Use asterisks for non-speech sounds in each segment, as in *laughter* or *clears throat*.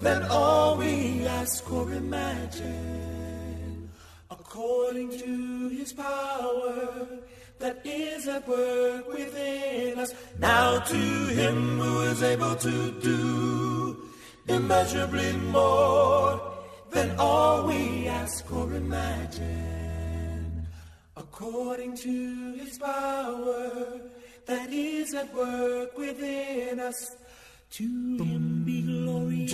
than all we ask or imagine, according to his power that is at work within us. Now to him who is able to do immeasurably more than all we ask or imagine, according to his power that is at work within us. To him be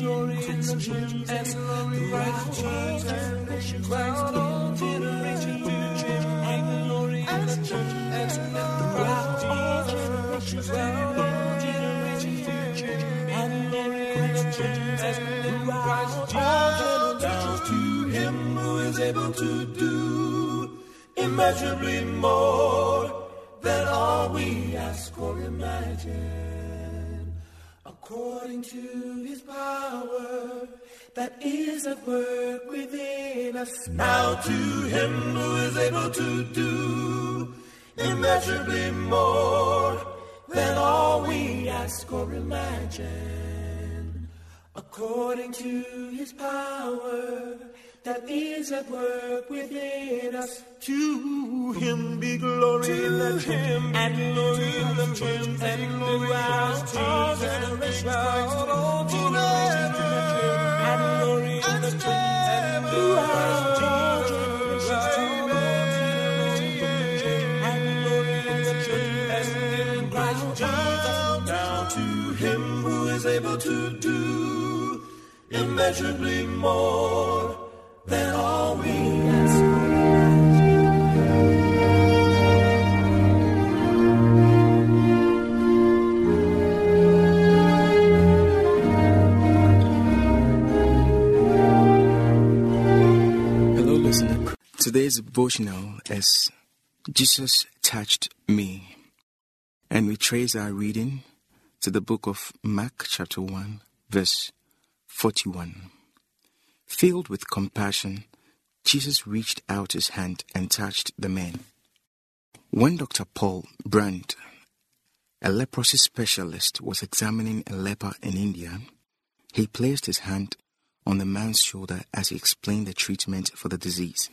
glory in the church and glory the church and generations, throughout all generations, and glory in the church and throughout all generations, throughout all generations, and glory in the church and throughout all generations. To him who is able to do immeasurably more than all we ask or imagine according to his power that is at work within us. Now to him who is able to do immeasurably more than all we ask or imagine, according to his power that is at work within us. To him be glory to the him and glory in the church and glory out all generations, all generations, and glory in the church and throughout all generations, and glory in the church and in Christ Jesus. Now to him who is able to do immeasurably more all we ask. Hello, listener. Today's devotional is Jesus touched me. And we trace our reading to the book of Mark, chapter 1, verse 41. Filled with compassion, Jesus reached out his hand and touched the man. When Dr. Paul Brand, a leprosy specialist, was examining a leper in India, he placed his hand on the man's shoulder as he explained the treatment for the disease.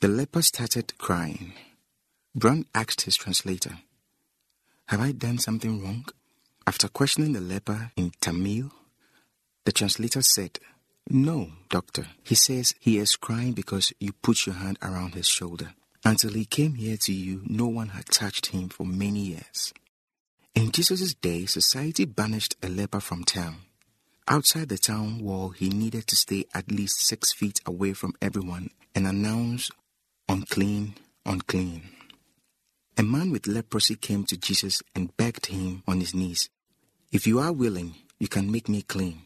The leper started crying. Brand asked his translator, Have I done something wrong? After questioning the leper in Tamil, the translator said, No, doctor. He says he is crying because you put your hand around his shoulder. Until he came here to you, no one had touched him for many years. In Jesus' day, society banished a leper from town. Outside the town wall, he needed to stay at least six feet away from everyone and announce, unclean, unclean. A man with leprosy came to Jesus and begged him on his knees, If you are willing, you can make me clean.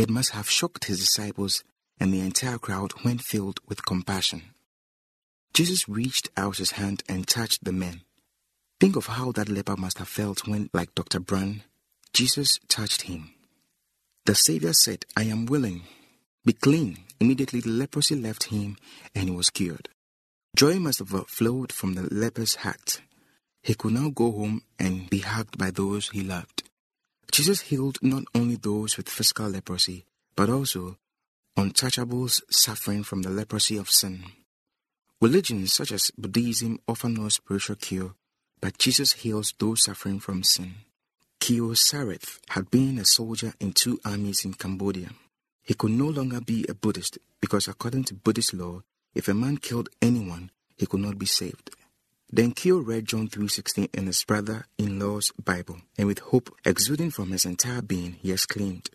It must have shocked his disciples and the entire crowd when filled with compassion. Jesus reached out his hand and touched the man. Think of how that leper must have felt when, like Dr. Brand, Jesus touched him. The Savior said, I am willing. Be clean. Immediately the leprosy left him and he was cured. Joy must have flowed from the leper's heart. He could now go home and be hugged by those he loved. Jesus healed not only those with physical leprosy, but also untouchables suffering from the leprosy of sin. Religions such as Buddhism offer no spiritual cure, but Jesus heals those suffering from sin. Keo Sarith had been a soldier in two armies in Cambodia. He could no longer be a Buddhist because, according to Buddhist law, if a man killed anyone, he could not be saved. Then Keo read John 3.16 in his brother-in-law's Bible, and with hope exuding from his entire being, he exclaimed,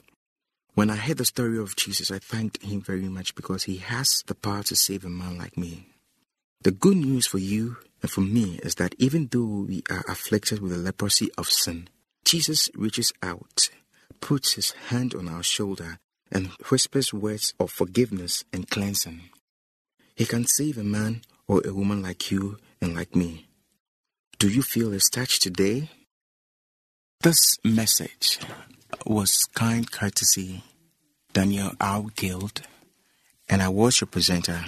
When I heard the story of Jesus, I thanked him very much because he has the power to save a man like me. The good news for you and for me is that even though we are afflicted with the leprosy of sin, Jesus reaches out puts his hand on our shoulder and whispers words of forgiveness and cleansing. He can save a man or a woman like you like me. Do you feel his touch today? This message was kind courtesy Daniel R. Guild, and I was your presenter,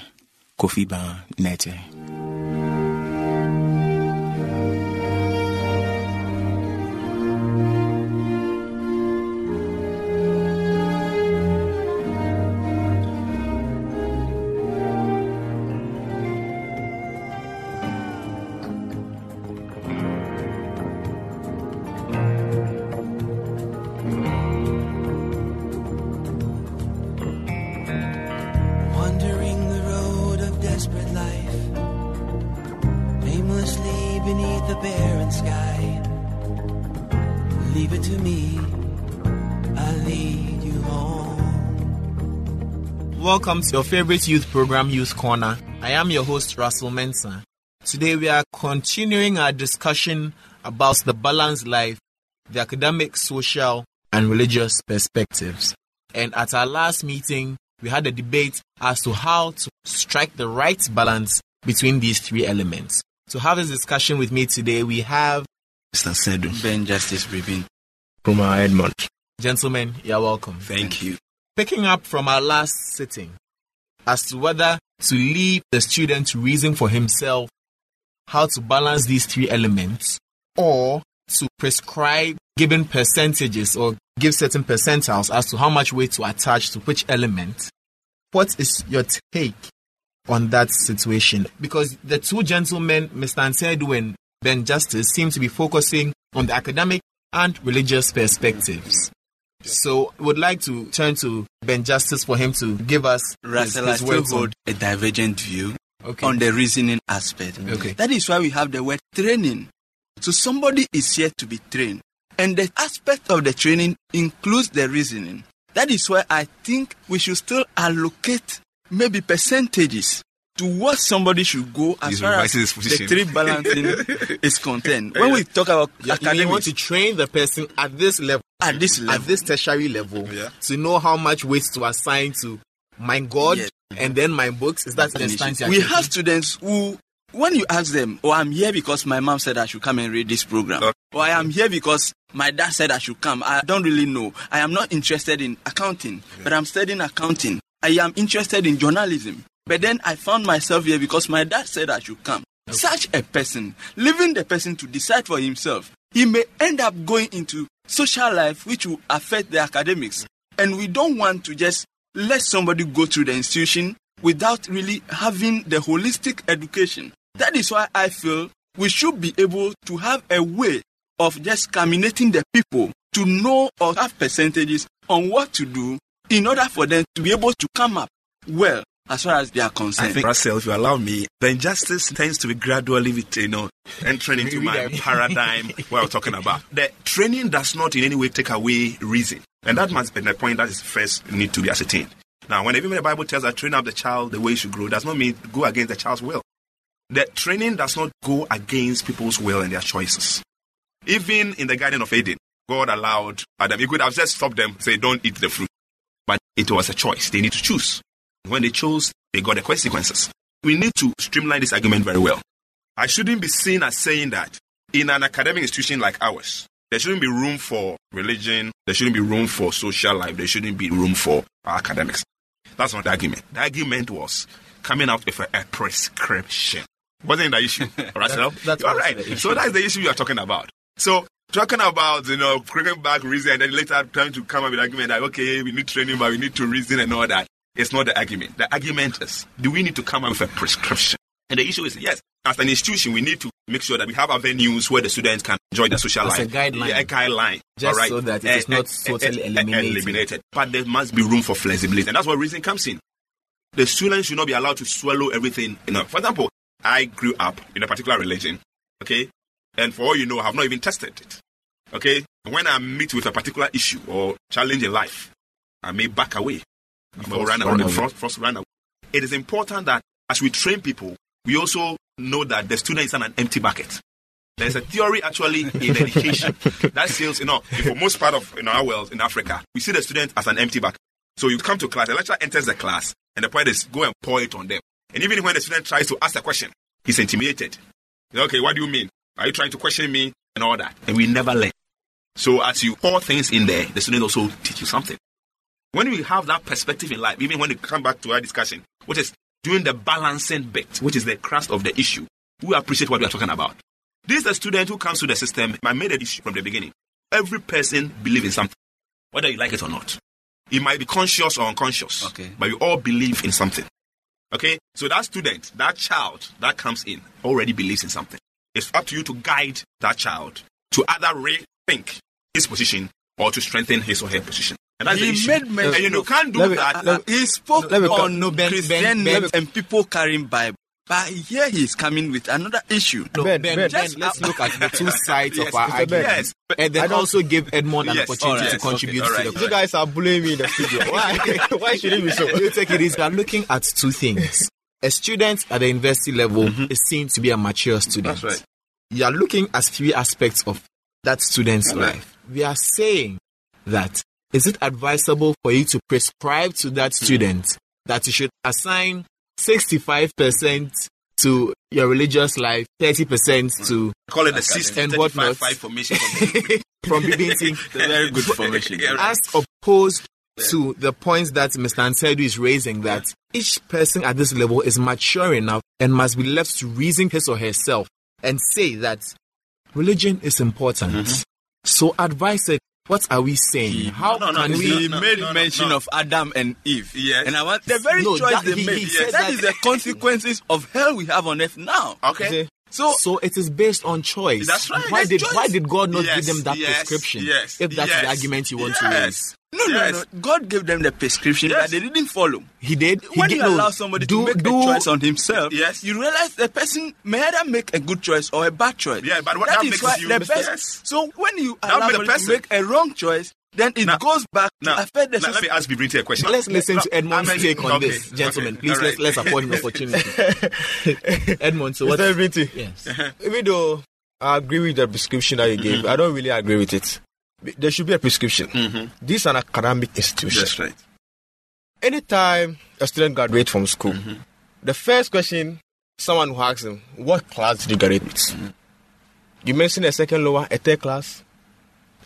Kofi Ba Nete. Welcome to your favorite youth program, Youth Corner. I am your host, Russell Mensah. Today we are continuing our discussion about the balanced life, the academic, social, and religious perspectives. And at our last meeting, we had a debate as to how to strike the right balance between these three elements. To have this discussion with me today, we have Mr. Sedu. Ben Justice Bribin. Kuma Edmond. gentlemen, you're welcome. Thank you. Picking up from our last sitting as to whether to leave the student to reason for himself how to balance these three elements or to prescribe given percentages or give certain percentiles as to how much weight to attach to which element. What is your take on that situation? Because the two gentlemen, Mr. Ansedu and Ben Justice, seem to be focusing on the academic and religious perspectives. So, I would like to turn to Ben Justice for him to give us his, Russell, his words on- a divergent view Okay. on the reasoning aspect. Okay. That is why we have the word training. So somebody is here to be trained. And the aspect of the training includes the reasoning. That is why I think we should still allocate maybe percentages to what somebody should go as He's far as his the position. three balancing *laughs* is concerned. When we talk about You- you want to train the person at this level, at this level, at this tertiary level, Yeah. to know how much weight to assign to my God Yes. and then my books. Is that the stance we taking? have students who when you ask them oh i'm here because my mom said i should come and read this program Okay. or i am here because my dad said i should come i don't really know i am not interested in accounting but i'm studying accounting i am interested in journalism but then i found myself here because my dad said i should come. Such a person leaving the person to decide for himself he may end up going into social life which will affect the academics. And we don't want to just let somebody go through the institution without really having the holistic education. That is why I feel we should be able to have a way of just caminating the people to know or have percentages on what to do in order for them to be able to come up well as far as they are I concerned. think, Russell, if you allow me, the injustice tends to be gradually, you know, entering into my *laughs* paradigm what we're talking about. The training does not in any way take away reason. And that must be the point that is first need to be ascertained. Now, when even the Bible tells us train up the child the way he should grow, does not mean go against the child's will. The training does not go against people's will and their choices. Even in the Garden of Eden, God allowed Adam. He could have just stopped them, say, don't eat the fruit. But it was a choice. They need to choose. When they chose, they got the consequences. We need to streamline this argument very well. I shouldn't be seen as saying that in an academic institution like ours, there shouldn't be room for religion, there shouldn't be room for social life, there shouldn't be room for academics. That's not the argument. The argument was coming out with a, a prescription. Wasn't the issue, *laughs* Russell? that's All right. the issue. So that's the issue you are talking about. So talking about you know bringing back reason and then later trying to come up with an argument that okay we need training but we need to reason and all that. It's not the argument. The argument is do we need to come up with a prescription? And the issue is yes, as an institution we need to make sure that we have avenues where the students can enjoy the social a life. guideline. Yeah, a guideline. Just all right? so that it is Eh, not eh, totally eh, eh, eliminated. eliminated. But there must be room for flexibility, and that's where reason comes in. The students should not be allowed to swallow everything. You know, for example, I grew up in a particular religion, okay, and for all you know, I have not even tested it. Okay, when I meet with a particular issue or challenge in life, I may back away. I may First run run away. away. First, first away. It is important that as we train people, we also know that the student is an empty bucket. There's a theory actually in *laughs* education that says, you know, for most part of in our world in Africa, we see the student as an empty bucket. So you come to class, the lecturer enters the class, and the point is go and pour it on them. And even when the student tries to ask a question, he's intimidated. Okay, what do you mean? Are you trying to question me and all that? And we never learn. So as you pour things in there, the student also teach you something. When we have that perspective in life, even when we come back to our discussion, which is doing the balancing bit, which is the crust of the issue, we appreciate what we are talking about. This is a student who comes to the system. I made a issue from the beginning. Every person believes in something, whether you like it or not. It might be conscious or unconscious, Okay. but we all believe in something. Okay, so that student, that child that comes in, already believes in something. It's up to you to guide that child to either rethink his position or to strengthen his or her position. And that's He issue. made mention and you know, can't do me- that. let he spoke let me- on no, Ben- Christian Ben- names and people carrying Bible. But here he's coming with another issue. No, Ben, ben, Ben, ben, just- let's look at the two *laughs* sides Yes, of our Mr. argument. Yes, and then I don't- also give Edmond an opportunity alright, to contribute okay, to alright. the You guys are bullying me in the studio. *laughs* Why? *laughs* Why should it be so? You take it easy. We are looking at two things. A student at the university level is seen to be a mature student. Mm-hmm. That's right. You are looking at three aspects of that student's Right. life. We are saying that is it advisable for you to prescribe to that student that you should assign 65% to your religious life, 30% to Call it the 60 And 35 whatnot. 5 formation. *laughs* from BBT. *laughs* Very good formation. Yeah, right. *laughs* as opposed to the points that Mr. Ansedu is raising that each person at this level is mature enough and must be left to reason his or herself and say that religion is important. Mm-hmm. So advise it. What are we saying? How no, no, can no, we? He no, made mention of Adam and Eve. Yes. And I want the very choice that- they he- made. he said that that- is the *laughs* consequences of hell we have on earth now. Okay. So So it is based on choice. That's right. Why That's did choice. why did God not Yes, give them that yes, prescription? yes, if that's the yes, argument you want to yes. raise. No, no, Yes. no. God gave them the prescription, Yes. but they didn't follow. He did. He when did you no, allow somebody do, to make do, a choice on himself, Yes. you realize the person may either make a good choice or a bad choice. Yeah, but what that that is makes why you- the best. Yes. So when you That allow the somebody to person- make a wrong choice, then it Now- goes back to Now, affect the now, let me ask Bibrinti a question. Let's listen No, to Edmond's I mean, take on okay, this, gentlemen. okay, Please all let's, let's afford him the opportunity. *laughs* Edmond, so what? Mr. Binti, Yes. even though I agree with the prescription that you gave, *clears throat* I don't really agree with it. There should be a prescription. This is an academic institution. That's right. Anytime a student graduates from school, mm-hmm. the first question someone will ask him, What class did you graduate with? Mm-hmm. You mentioned a second lower, a third class,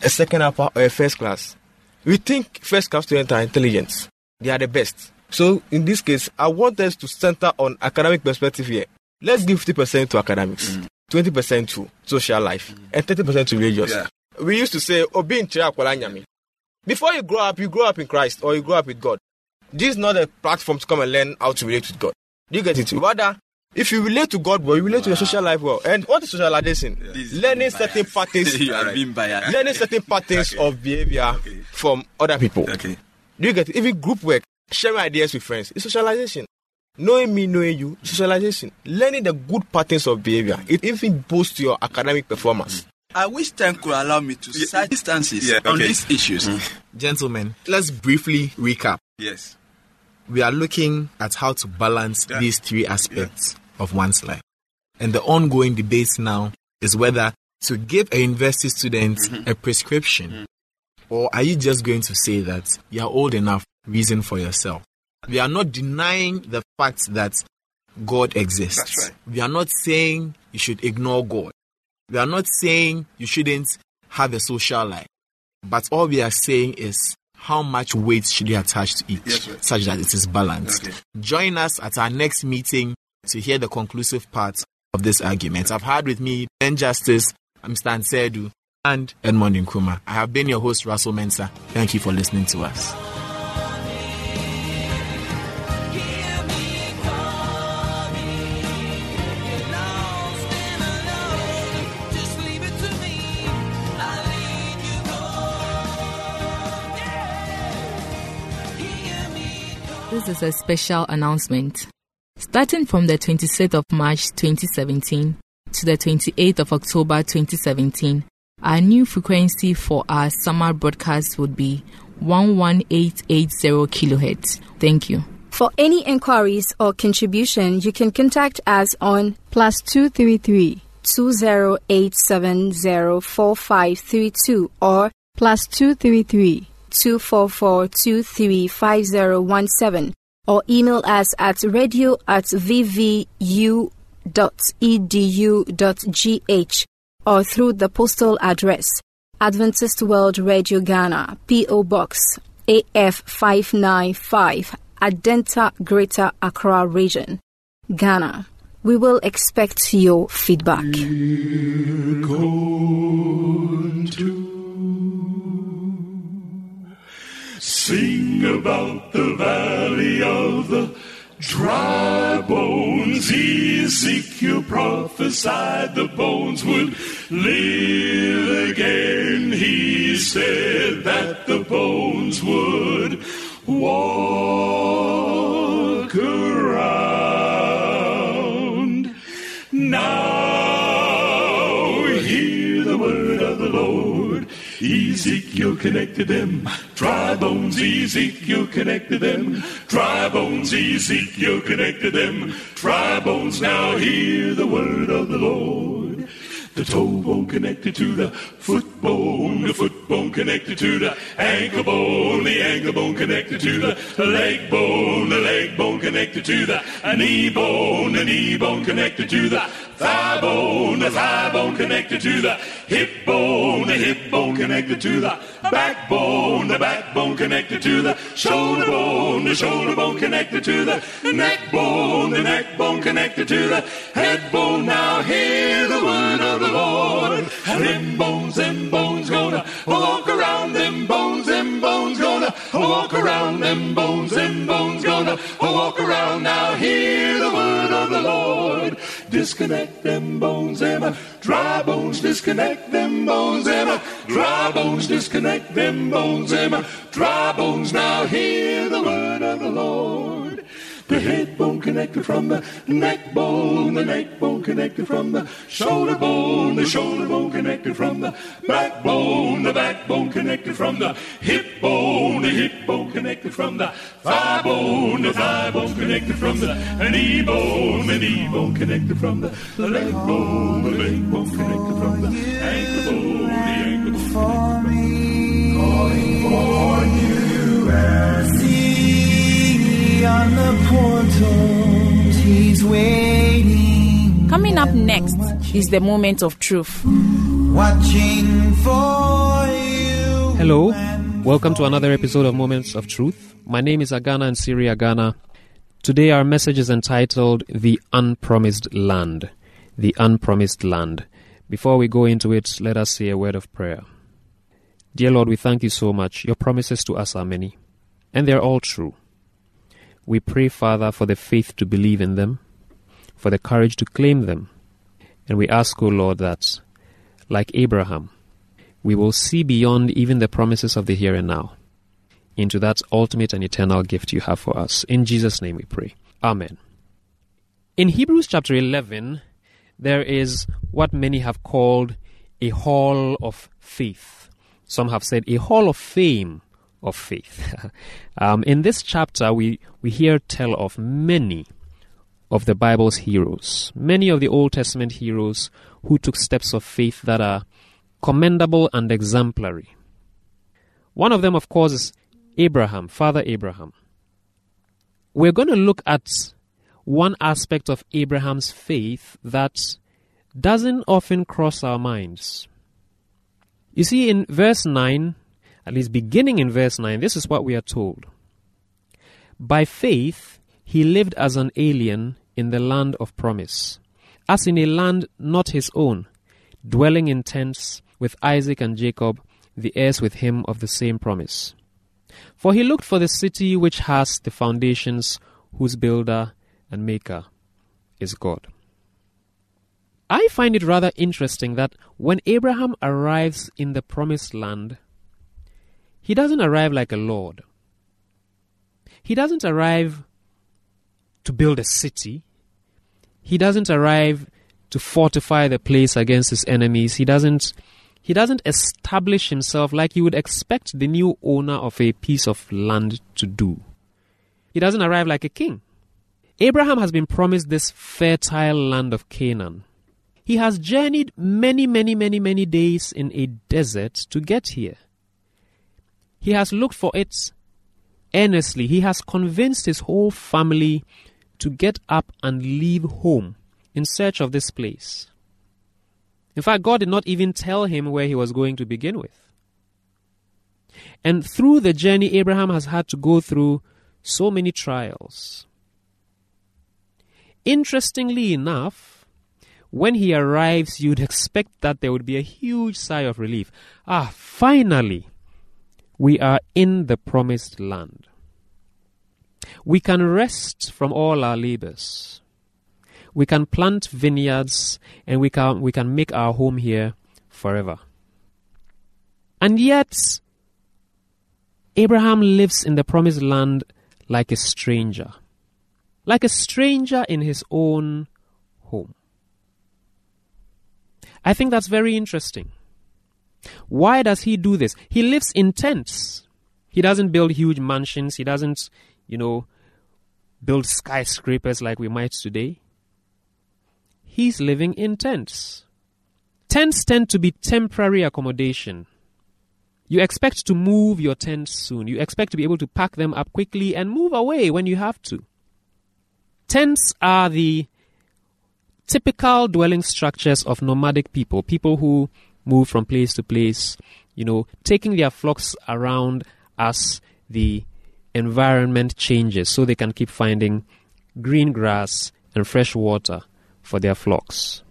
a second upper, or a first class. We think first class students are intelligent, they are the best. So, in this case, I want us to center on academic perspective here. Let's give 50% to academics, mm. 20% to social life, mm. and 30% to religious. Yeah. We used to say, Obi nkyerɛ akwara. Before you grow up, you grow up in Christ or you grow up with God. This is not a platform to come and learn how to relate with God. Do you get it? Rather, if you relate to God well, you relate to your social life well. And what is socialization? This is Learning certain patterns, *laughs* you are being biased. learning certain patterns of behavior from other people. Okay. Do you get it? Even group work, sharing ideas with friends, is socialization. Knowing me, knowing you, socialization. Learning the good patterns of behavior, it even boosts your academic performance. I wish time could allow me to cite instances Yeah, on these issues. Mm. Gentlemen, let's briefly recap. Yes. We are looking at how to balance Yeah. these three aspects of one's life. And the ongoing debate now is whether to give a university student mm-hmm. a prescription mm. or are you just going to say that you're old enough, reason for yourself? We are not denying the fact that God exists. That's right. We are not saying you should ignore God. We are not saying you shouldn't have a social life. But all we are saying is how much weight should you attach to each Yes, such that it is balanced. Okay. Join us at our next meeting to hear the conclusive part of this argument. I've had with me Ben Justice, Mr. Ansedu, and Edmond Nkrumah. I have been your host, Russell Mensah. Thank you for listening to us. Is a special announcement. Starting from the 26th of March 2017 to the 28th of October 2017, our new frequency for our summer broadcast would be 11880 kilohertz. Thank you. For any inquiries or contribution, you can contact us on plus two three three 2087045532 or plus 233 244 or email us at radio at vvu.edu.gh or through the postal address Adventist World Radio Ghana, P.O. Box AF595, Adenta Greater Accra Region, Ghana. We will expect your feedback. Sing about the valley of the dry bones. Ezekiel prophesied the bones would live again. He said that the bones would walk connected them. Dry bones, Ezekiel connected them. Dry bones, Ezekiel connected them. Dry bones, now hear the word of the Lord. The toe bone connected to the foot bone, the foot bone connected to the ankle bone, the ankle bone connected to the leg bone, the leg bone connected to the knee bone, the knee bone connected to the thigh bone, the thigh bone connected to the hip bone, the hip bone connected to the backbone, the backbone connected to the shoulder bone, the shoulder bone connected to the neck bone, the neck bone connected to the head bone. Now hear them bones, them bones gonna walk around them bones, them bones gonna walk around them bones, them bones gonna walk around. Now hear the word of the Lord. Disconnect them bones, them dry bones, disconnect them bones, them dry bones, disconnect them bones, them dry bones. Now hear the word of the Lord. The head bone connected from the neck bone, the neck bone connected from the shoulder bone, the shoulder bone connected from the backbone, the backbone connected from the hip bone, the hip bone connected from the thigh bone, the thigh bone connected from the knee bone, the knee bone connected from the leg bone, the leg bone connected from the ankle bone, the ankle bone for me, calling for you as he on the portals, he's waiting. Coming up next is the moment of truth. Watching for you. Hello, welcome to another episode of Moments of Truth. My name is Agana and Siri Agana. Today our message is entitled The Unpromised Land. The Unpromised Land. Before we go into it, let us say a word of prayer. Dear Lord, we thank you so much. Your promises to us are many, and they are all true. We pray, Father, for the faith to believe in them, for the courage to claim them, and we ask, O Lord, that, like Abraham, we will see beyond even the promises of the here and now into that ultimate and eternal gift you have for us. In Jesus' name we pray. Amen. In Hebrews chapter 11, there is what many have called a hall of faith. Some have said a hall of fame of faith. *laughs* um, in this chapter, we, we hear tell of many of the Bible's heroes, many of the Old Testament heroes who took steps of faith that are commendable and exemplary. One of them, of course, is Abraham, Father Abraham. We're going to look at one aspect of Abraham's faith that doesn't often cross our minds. You see, in verse 9, at least beginning in verse 9, this is what we are told. By faith, he lived as an alien in the land of promise, as in a land not his own, dwelling in tents with Isaac and Jacob, the heirs with him of the same promise. For he looked for the city which has the foundations, whose builder and maker is God. I find it rather interesting that when Abraham arrives in the promised land, he doesn't arrive like a lord. He doesn't arrive to build a city. He doesn't arrive to fortify the place against his enemies. He doesn't he doesn't establish himself like you would expect the new owner of a piece of land to do. He doesn't arrive like a king. Abraham has been promised this fertile land of Canaan. He has journeyed many, many, many, many days in a desert to get here. He has looked for it earnestly. He has convinced his whole family to get up and leave home in search of this place. In fact, God did not even tell him where he was going to begin with. And through the journey, Abraham has had to go through so many trials. Interestingly enough, when he arrives, you'd expect that there would be a huge sigh of relief. Ah, finally, we are in the promised land. We can rest from all our labors. We can plant vineyards and we can, we can make our home here forever. And yet, Abraham lives in the promised land like a stranger, like a stranger in his own home. I think that's very interesting. Why does he do this? He lives in tents. He doesn't build huge mansions. He doesn't, you know, build skyscrapers like we might today. He's living in tents. Tents tend to be temporary accommodation. You expect to move your tents soon. You expect to be able to pack them up quickly and move away when you have to. Tents are the typical dwelling structures of nomadic people, people who move from place to place, you know, taking their flocks around as the environment changes so they can keep finding green grass and fresh water for their flocks.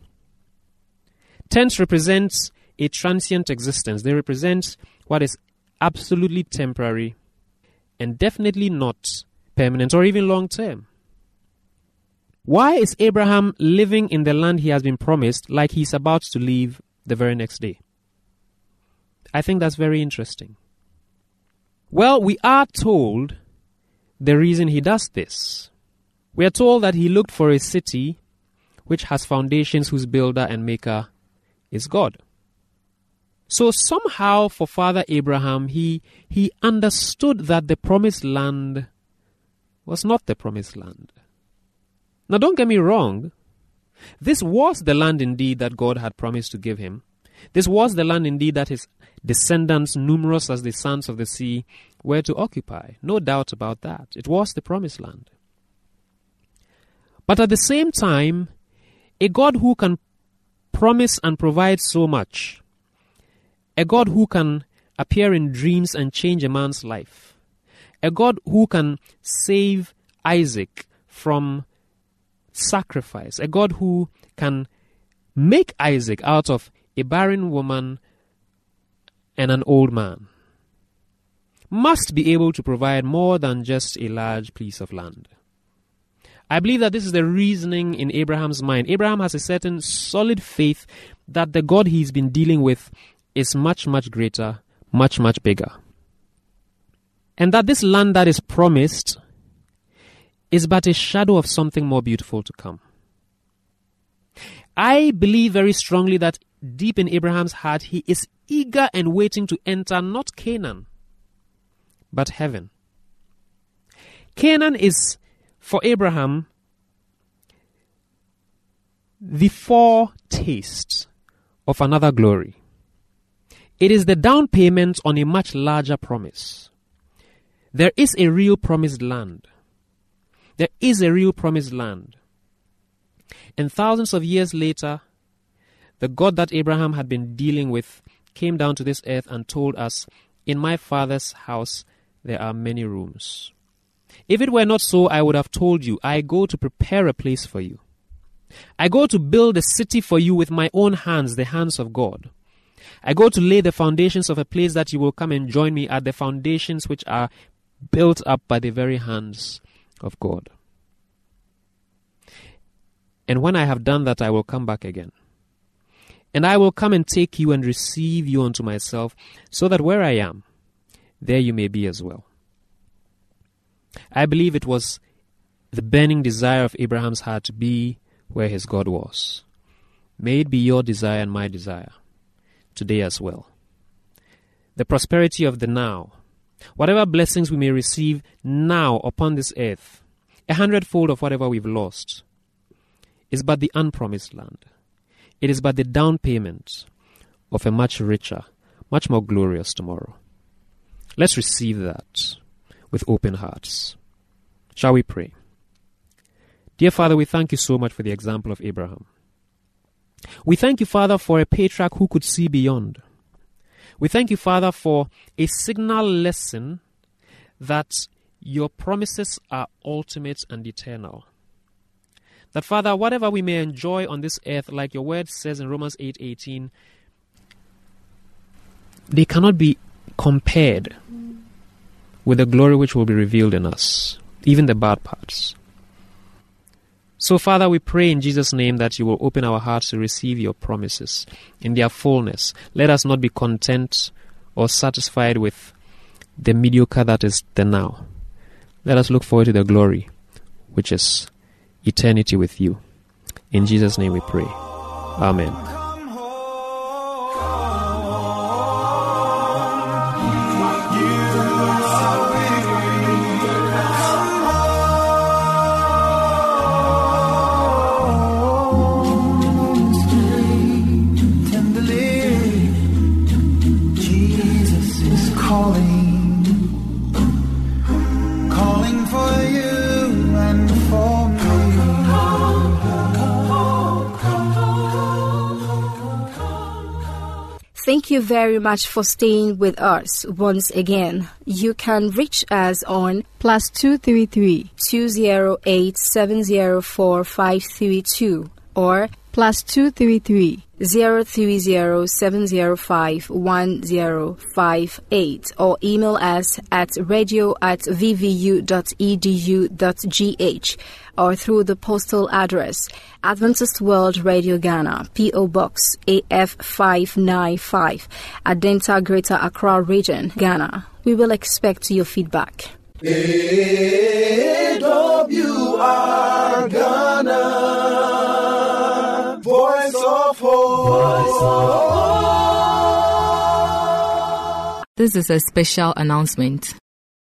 Tents represent a transient existence. They represent what is absolutely temporary and definitely not permanent or even long term. Why is Abraham living in the land he has been promised like he's about to leave the very next day? I think that's very interesting. Well, we are told the reason he does this. We are told that he looked for a city which has foundations whose builder and maker is God. So somehow for Father Abraham, he, he understood that the promised land was not the promised land. Now don't get me wrong. This was the land indeed that God had promised to give him. This was the land indeed that his descendants, numerous as the sands of the sea, were to occupy. No doubt about that. It was the promised land. But at the same time, a God who can promise and provide so much a God who can appear in dreams and change a man's life, a God who can save Isaac from sacrifice, a God who can make Isaac out of a barren woman and an old man, must be able to provide more than just a large piece of land. I believe that this is the reasoning in Abraham's mind. Abraham has a certain solid faith that the God he's been dealing with is much, much greater, much, much bigger. And that this land that is promised is but a shadow of something more beautiful to come. I believe very strongly that deep in Abraham's heart, he is eager and waiting to enter not Canaan, but heaven. Canaan is, for Abraham, the foretaste of another glory. It is the down payment on a much larger promise. There is a real promised land. There is a real promised land. And thousands of years later, the God that Abraham had been dealing with came down to this earth and told us, In my father's house there are many rooms. If it were not so, I would have told you, I go to prepare a place for you. I go to build a city for you with my own hands, the hands of God. I go to lay the foundations of a place that you will come and join me at the foundations which are built up by the very hands of God. And when I have done that, I will come back again. And I will come and take you and receive you unto myself, so that where I am, there you may be as well. I believe it was the burning desire of Abraham's heart to be where his God was. May it be your desire and my desire today as well. The prosperity of the now, whatever blessings we may receive now upon this earth, a hundredfold of whatever we've lost, is but the unpromised land. It is but the down payment of a much richer, much more glorious tomorrow. Let's receive that with open hearts. Shall we pray? Dear Father, we thank you so much for the example of Abraham. We thank you, Father, for a patriarch who could see beyond. We thank you, Father, for a signal lesson that your promises are ultimate and eternal. That Father, whatever we may enjoy on this earth, like your word says in Romans 8:18, they cannot be compared with the glory which will be revealed in us, even the bad parts. So, Father, we pray in Jesus' name that you will open our hearts to receive your promises in their fullness. Let us not be content or satisfied with the mediocre that is the now. Let us look forward to the glory, which is eternity with you. In Jesus' name we pray. Amen. Thank you very much for staying with us once again. You can reach us on plus two three three two zero eight seven zero four five three two or plus two three three zero three zero seven zero five one zero five eight or email us at radio at vvu.edu.gh or through the postal address Adventist World Radio Ghana, P.O. Box AF 595, Adenta Greater Accra Region, Ghana. We will expect your feedback. AWR Ghana, voice of hope. This is a special announcement.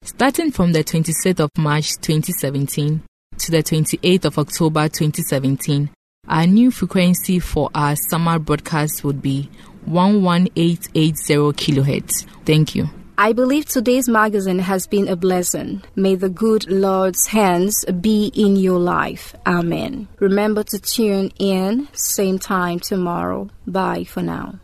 Starting from the 26th of March 2017 to the 28th of October 2017, our new frequency for our summer broadcast would be 11880 kHz. Thank you. I believe today's magazine has been a blessing. May the good Lord's hands be in your life. Amen. Remember to tune in, same time tomorrow. Bye for now.